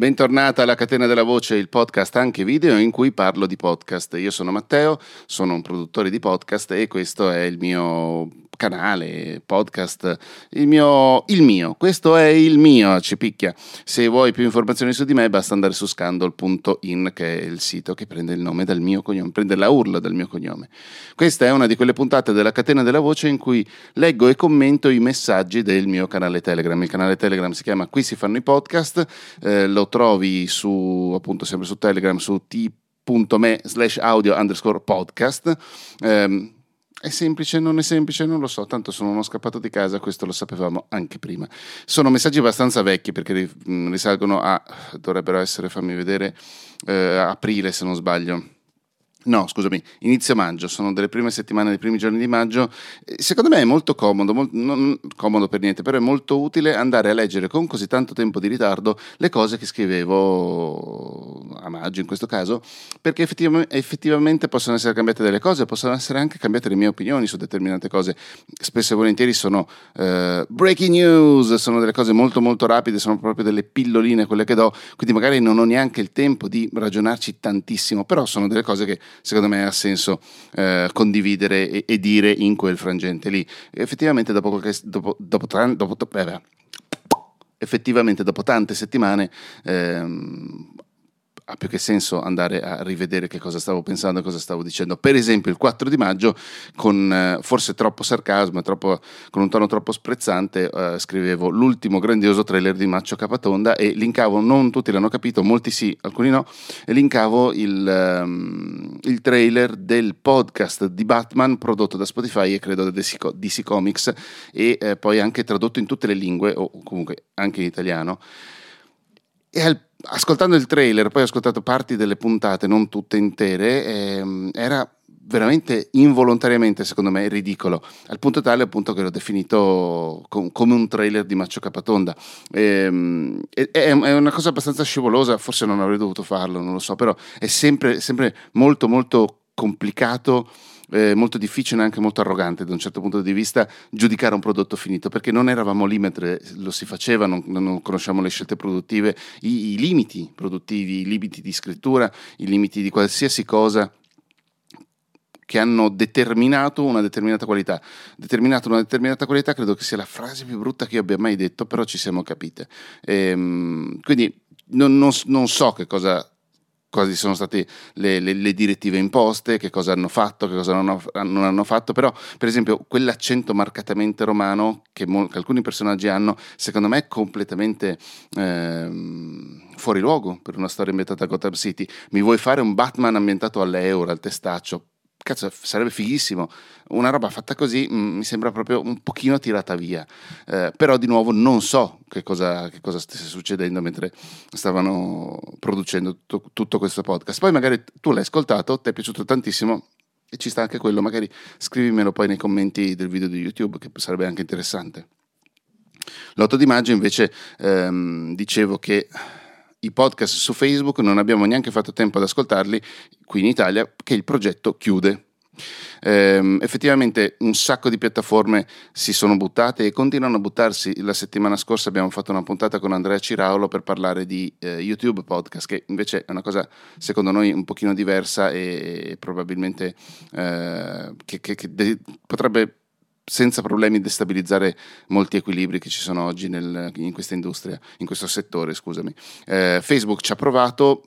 Bentornata alla Catena della Voce, il podcast anche video in cui parlo di podcast. Io sono Matteo, sono un produttore di podcast e questo è il mio canale, podcast, il mio, il mio, questo è il mio, ci picchia. Se vuoi più informazioni su di me basta andare su scandal.in che è il sito che prende il nome dal mio cognome, prende la URL dal mio cognome. Questa è una di quelle puntate della catena della voce in cui leggo e commento i messaggi del mio canale Telegram. Il canale Telegram si chiama Qui si fanno i podcast, eh, lo trovi su appunto sempre su Telegram su t.me slash audio underscore podcast. Eh, è semplice, non è semplice, non lo so, tanto sono uno scappato di casa, questo lo sapevamo anche prima. Sono messaggi abbastanza vecchi perché risalgono a, dovrebbero essere, fammi vedere, eh, aprile se non sbaglio No, scusami, inizio maggio, sono delle prime settimane, dei primi giorni di maggio. Secondo me è molto comodo, molto, non comodo per niente, però è molto utile andare a leggere con così tanto tempo di ritardo le cose che scrivevo a maggio in questo caso, perché effettivamente, effettivamente possono essere cambiate delle cose, possono essere anche cambiate le mie opinioni su determinate cose. Spesso e volentieri sono uh, breaking news, sono delle cose molto molto rapide, sono proprio delle pilloline quelle che do, quindi magari non ho neanche il tempo di ragionarci tantissimo, però sono delle cose che secondo me ha senso eh, condividere e, e, dire in quel frangente lì. Effettivamente dopo, qualche, dopo, dopo, dopo, dopo eh, effettivamente dopo tante settimane ehm, ha più che senso andare a rivedere che cosa stavo pensando e cosa stavo dicendo. Per esempio, il 4 di maggio, con eh, forse troppo sarcasmo troppo, con un tono troppo sprezzante, eh, scrivevo l'ultimo grandioso trailer di Maccio Capatonda e linkavo, non tutti l'hanno capito, molti sì, alcuni no, e linkavo il, um, il trailer del podcast di Batman prodotto da Spotify e credo da DC, Comics e eh, poi anche tradotto in tutte le lingue, o comunque anche in italiano. E al ascoltando il trailer, poi ho ascoltato parti delle puntate, non tutte intere, ehm, era veramente involontariamente, secondo me, ridicolo, al punto tale appunto che l'ho definito com- come un trailer di Maccio Capatonda. Ehm, è, è, una cosa abbastanza scivolosa, forse non avrei dovuto farlo, non lo so, però è sempre, sempre molto molto complicato eh, molto difficile e anche molto arrogante da un certo punto di vista giudicare un prodotto finito, perché non eravamo lì mentre lo si faceva, non, non conosciamo le scelte produttive, i, i limiti produttivi, i limiti di scrittura, i limiti di qualsiasi cosa che hanno determinato una determinata qualità. Determinato una determinata qualità credo che sia la frase più brutta che io abbia mai detto, però ci siamo capite. Ehm, quindi non, non, non, so che cosa quali sono state le, le, le, direttive imposte, che cosa hanno fatto, che cosa non, non, hanno fatto, però per esempio quell'accento marcatamente romano che, mo- che alcuni personaggi hanno, secondo me è completamente eh, fuori luogo per una storia ambientata a Gotham City. Mi vuoi fare un Batman ambientato all'euro, al testaccio? Cazzo, sarebbe fighissimo. Una roba fatta così mh, mm, mi sembra proprio un pochino tirata via. Eh, però di nuovo non so che cosa, che cosa, stesse succedendo mentre stavano producendo tutto, tutto questo podcast. Poi magari tu l'hai ascoltato, ti è piaciuto tantissimo e ci sta anche quello. Magari scrivimelo poi nei commenti del video di YouTube che sarebbe anche interessante. L'8 di maggio invece ehm, dicevo che i podcast su Facebook non abbiamo neanche fatto tempo ad ascoltarli qui in Italia che il progetto chiude. Eh, effettivamente un sacco di piattaforme si sono buttate e continuano a buttarsi. La settimana scorsa abbiamo fatto una puntata con Andrea Ciraulo per parlare di eh, YouTube podcast, che invece è una cosa secondo noi un pochino diversa e, e probabilmente eh, che, che, che de- potrebbe senza problemi destabilizzare molti equilibri che ci sono oggi nel, in questa industria, in questo settore, scusami. Eh, Facebook ci ha provato,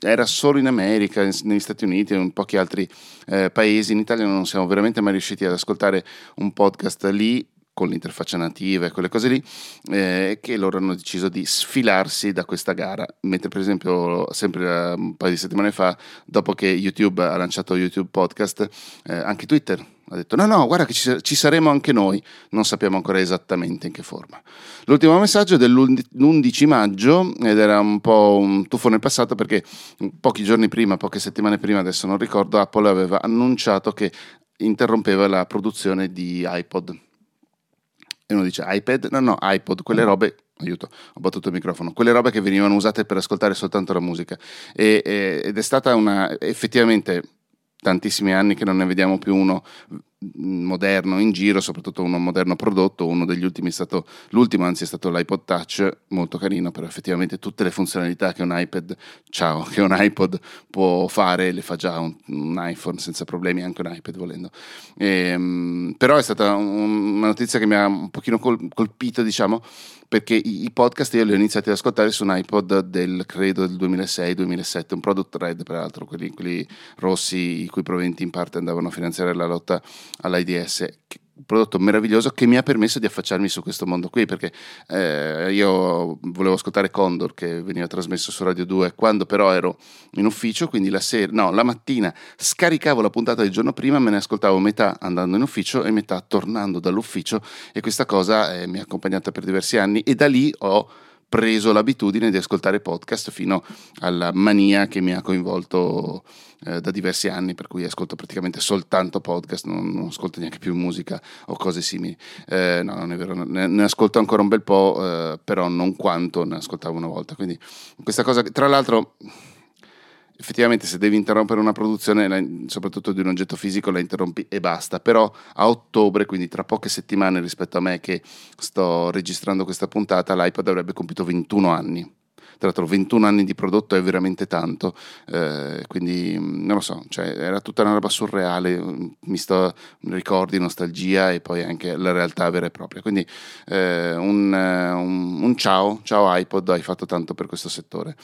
era solo in America, negli Stati Uniti e in pochi altri eh, paesi. In Italia non siamo veramente mai riusciti ad ascoltare un podcast lì con l'interfaccia nativa e quelle cose lì, eh, che loro hanno deciso di sfilarsi da questa gara. Mentre, per esempio, sempre un paio di settimane fa, dopo che YouTube ha lanciato YouTube Podcast, eh, anche Twitter ha detto no, no, guarda che ci, ci, saremo anche noi, non sappiamo ancora esattamente in che forma. L'ultimo messaggio è dell'11 maggio ed era un po' un tuffo nel passato perché pochi giorni prima, poche settimane prima, adesso non ricordo, Apple aveva annunciato che interrompeva la produzione di iPod. E uno dice iPad? No, no, iPod, quelle robe aiuto, ho battuto il microfono, quelle robe che venivano usate per ascoltare soltanto la musica. E, e, ed è stata una effettivamente tantissimi anni che non ne vediamo più uno moderno in giro, soprattutto uno moderno prodotto, uno degli ultimi è stato, l'ultimo anzi è stato l'iPod Touch, molto carino, però effettivamente tutte le funzionalità che un iPad, ciao, che un iPod può fare, le fa già un, un iPhone senza problemi, anche un iPad volendo. E, ehm, però è stata un, una notizia che mi ha un pochino col, colpito, diciamo, perché i, i, podcast io li ho iniziati ad ascoltare su un iPod del, credo, del 2006-2007, un product red peraltro, quelli, quelli rossi i cui proventi in parte andavano a finanziare la lotta all'AIDS, prodotto meraviglioso che mi ha permesso di affacciarmi su questo mondo qui perché eh, io volevo ascoltare Condor che veniva trasmesso su Radio 2 quando però ero in ufficio quindi la sera no la mattina scaricavo la puntata del giorno prima me ne ascoltavo metà andando in ufficio e metà tornando dall'ufficio e questa cosa eh, mi ha accompagnata per diversi anni e da lì ho preso l'abitudine di ascoltare podcast fino alla mania che mi ha coinvolto eh, da diversi anni, per cui ascolto praticamente soltanto podcast, non, non ascolto neanche più musica o cose simili. Eh, no, non è vero, ne, ne, ascolto ancora un bel po', eh, però non quanto ne ascoltavo una volta. Quindi questa cosa, tra l'altro effettivamente se devi interrompere una produzione, soprattutto di un oggetto fisico, la interrompi e basta. Però a ottobre, quindi tra poche settimane rispetto a me che sto registrando questa puntata, l'iPad avrebbe compiuto 21 anni tra l'altro 21 anni di prodotto è veramente tanto, eh, quindi mm, non lo so, cioè, era tutta una roba surreale, mi sto ricordi, nostalgia e poi anche la realtà vera e propria. Quindi eh, un, un, un, ciao, ciao iPod, hai fatto tanto per questo settore,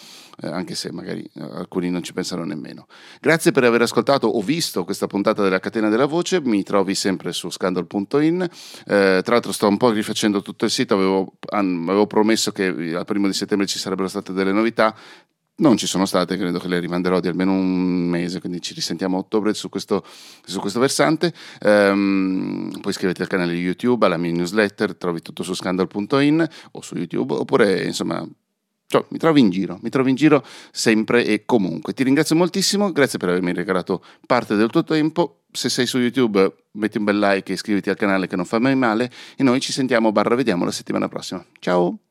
eh, anche se magari eh, alcuni non ci pensano nemmeno. Grazie per aver ascoltato o visto questa puntata della catena della voce, mi trovi sempre su scandal.in, eh, tra l'altro sto un po' rifacendo tutto il sito, avevo, avevo promesso che al primo di settembre ci sarebbero state state delle novità. Non ci sono state, credo che le rimanderò di almeno un mese, quindi ci risentiamo a ottobre su questo, su questo versante. Um, poi iscrivetevi al canale YouTube, alla mia newsletter, trovi tutto su scandal.in o su YouTube, oppure insomma cioè, mi trovi in giro, mi trovi in giro sempre e comunque. Ti ringrazio moltissimo, grazie per avermi regalato parte del tuo tempo. Se sei su YouTube metti un bel like e iscriviti al canale che non fa mai male e noi ci sentiamo barra vediamo la settimana prossima. Ciao!